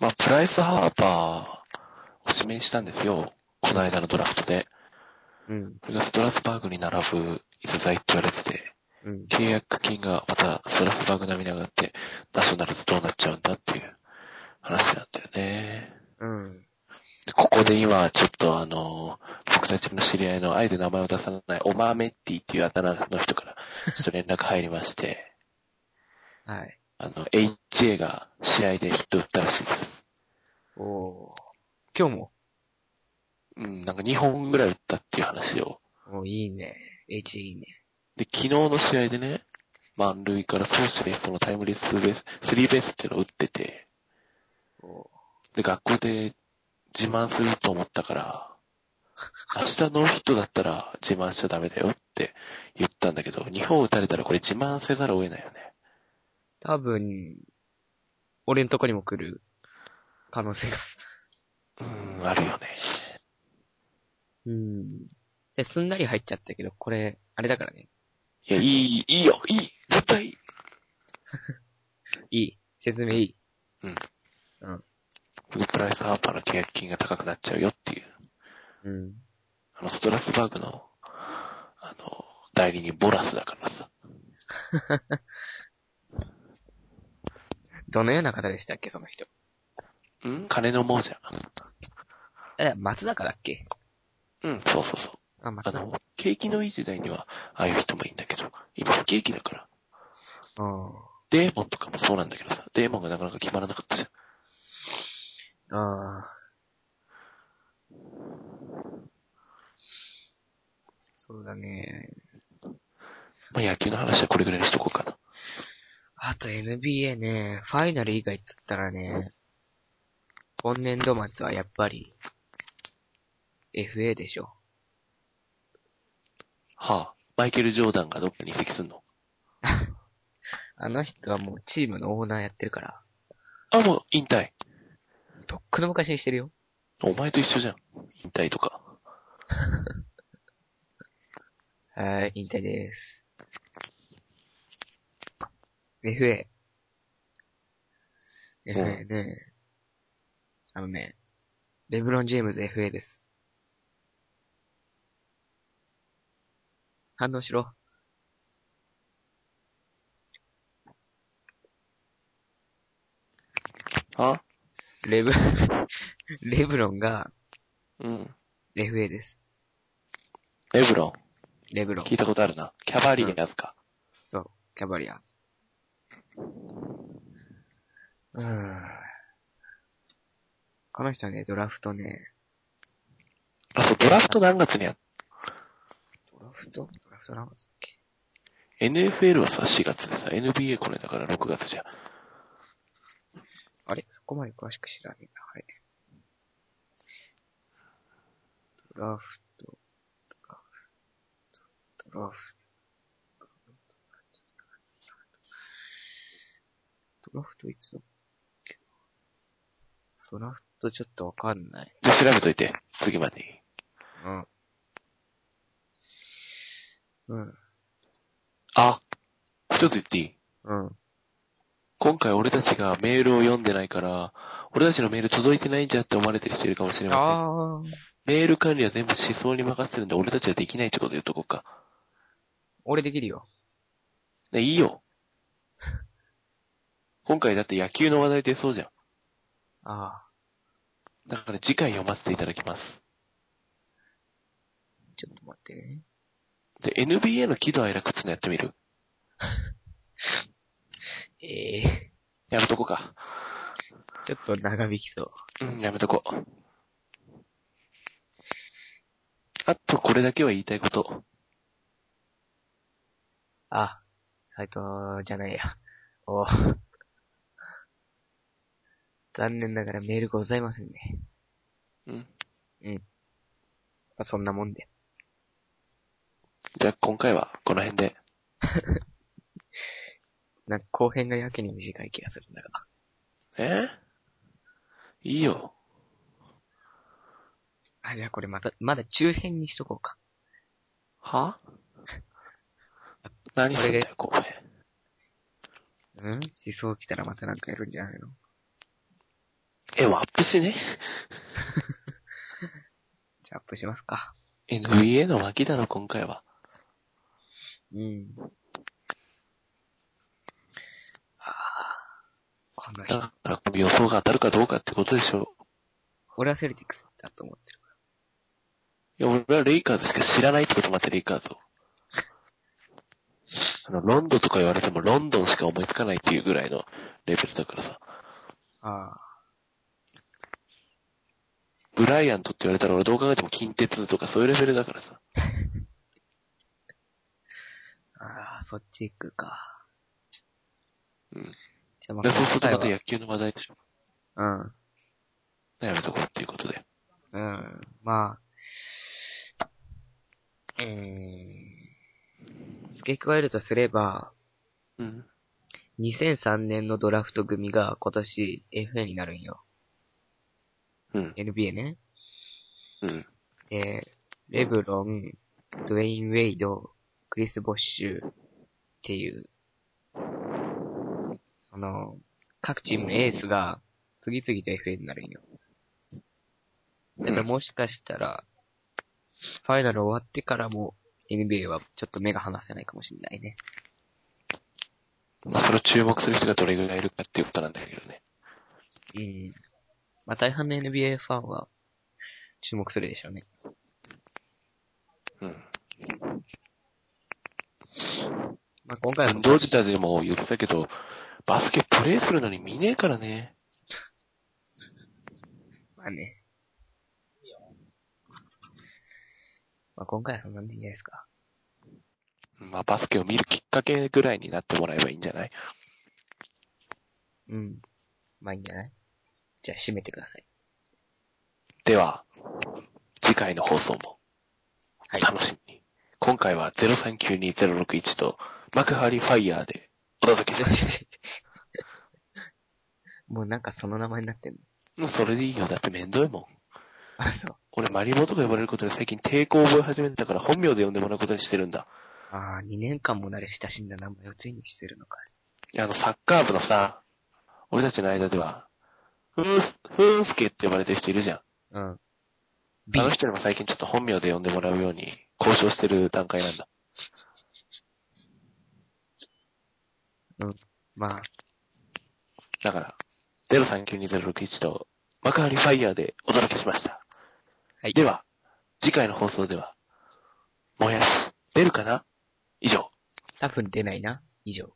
まあ、プライス・ハーパーを指名したんですよ。この間のドラフトで。うん。これがストラスバーグに並ぶ逸材って言われてて、うん。契約金がまたストラスバーグ並みに上がって、ナショナルズどうなっちゃうんだっていう話なんだよね。うん。でここで今、ちょっとあの、僕たちの知り合いの、あえて名前を出さない、オマーメッティっていうあだ名の人から、ちょっと連絡入りまして、はい。あの、HA が試合でヒット打ったらしいです。おー。今日も？うん、なんか2本ぐらい打ったっていう話を。おいいね。H いいね。で、昨日の試合でね、満塁から走者一掃のタイムリースベース、スリーベースっていうのを打ってて、で、学校で自慢すると思ったから、明日ノーヒットだったら自慢しちゃダメだよって言ったんだけど、2本打たれたらこれ自慢せざるを得ないよね。多分、俺んとこにも来る可能性が。うーん、あるよね。うん。で、すんなり入っちゃったけど、これ、あれだからね。いや、いい、いいよ、いい、絶対いい。いい。説明いい。これプライスハーパーの契約金が高くなっちゃうよっていう。うん。あの、ストラスバーグの、あの、代理人ボラスだからさ。どのような方でしたっけ、その人。ん？金の亡者。あれ、松坂だっけ？うん、そうそうそう。あ、あ松坂。の、景気のいい時代には、ああいう人もいいんだけど、今不景気だから。あデーモンとかもそうなんだけどさ、デーモンがなかなか決まらなかったじゃん。あ。ああ。そうだね。まあ、野球の話はこれぐらいにしとこうかな。あと NBA ね、ファイナル以外っつったらね、今年度末はやっぱり、FA でしょ。はあ、マイケル・ジョーダンがどっかに移籍すんの？あの人はもうチームのオーナーやってるから、あ、もう引退。とっくの昔にしてるよ。お前と一緒じゃん。引退とか。はい、引退です。FA。FA ね。あのね、レブロン・ジェームズ FA です。反応しろ。あ？レブ、レブロンがうん。FA です。レブロン。レブロン。聞いたことあるな。キャバリアスか。そう、キャバリアーズ。うーん。この人ね、ドラフトね、あ、そう、ドラフト何月にやっドラフト？ドラフト何月だっけ？NFL はさ、4月でさ、NBA これだから6月じゃん。あれそこまで詳しく知らねえな。はい。ドラフト、ドラフト、ドラフト、ドラフトいつだっけドラフトちょっとわかんない。じゃあ調べといて。次までに。うん。うん。あ一つ言っていい？うん。今回俺たちがメールを読んでないから、俺たちのメール届いてないんじゃって思われてる人いるかもしれません。ああ。メール管理は全部思想に任せてるんで、俺たちはできないってこと言うとこうか。俺できるよ。ね、いいよ。今回だって野球の話題出そうじゃん。ああ。だから次回読ませていただきます。ちょっと待ってね。で、NBA の喜怒哀楽っつうのやってみる？ええやめとこうか。ちょっと長引きそう。うん、やめとこう。あと、これだけは言いたいこと。あ、サイトじゃないや。お残念ながらメールございませんね。うん。まあ、そんなもんで。じゃあ、今回はこの辺で。なんか後編がやけに短い気がするんだが。え？いいよ。あ、じゃあこれまた、まだ中編にしとこうか。は？何すんだよ、後編。うん？思想来たらまたなんかやるんじゃないの？え、もうアップしね？じゃあアップしますか。NBA の巻だろ、今回は。うん。ああ。この人だ。から、予想が当たるかどうかってことでしょう。俺はセルティックスだと思ってるかいや、俺はレイカーズしか知らないってこともあって、レイカーズを。あの、ロンドンとか言われても、ロンドンしか思いつかないっていうぐらいのレベルだからさ。ら。ああ。ブライアントって言われたら俺どう考えても近鉄とかそういうレベルだからさ。ああ、そっち行くか。うん。じゃあまで、そうするとまた今野球の話題でしょ。回はやめとこうっていうことで。うん。うん。まあ。うーん。付け加えるとすれば、うん。2003年のドラフト組が今年 FA になるんよ。うん。NBA ね。うん。で、レブロン、ドウェイン・ウェイド、クリス・ボッシュっていう、その、各チームのエースが次々と FA になるんよ。だからもしかしたら、ファイナル終わってからも NBA はちょっと目が離せないかもしれないね。まあ、それを注目する人がどれぐらいいるかっていうことなんだけどね。うん。まあ大半の NBA ファンは注目するでしょうね。うん。まあ今回は運動自体でも言ってたけど、バスケプレイするのに見ねえからね。まあね。まあ今回はそんなんでいいんじゃないですか。まあ、バスケを見るきっかけぐらいになってもらえばいいんじゃない？うん。まあいいんじゃない？じゃあ締めてください。では、次回の放送もはい。楽しみに。今回は0392-061と幕張ファイヤーでお届けしました。もうなんかその名前になってんの？もうそれでいいよ。だってめんどいもん。あ、そう。俺マリモとか呼ばれることで最近抵抗を覚え始めたから本名で呼んでもらうことにしてるんだ。ああ、2年間も慣れ親しんだ名前をついにしてるのか。いやあの、サッカー部のさ、俺たちの間では、ふーす、ふーんすけって呼ばれてる人いるじゃん。うん。あの。人にも最近ちょっと本名で呼んでもらうように交渉してる段階なんだ。まあ、だから、0392-061と幕張ファイヤーでお届けしました。はい。では、次回の放送では、もやし、出るかな？以上。多分出ないな。以上。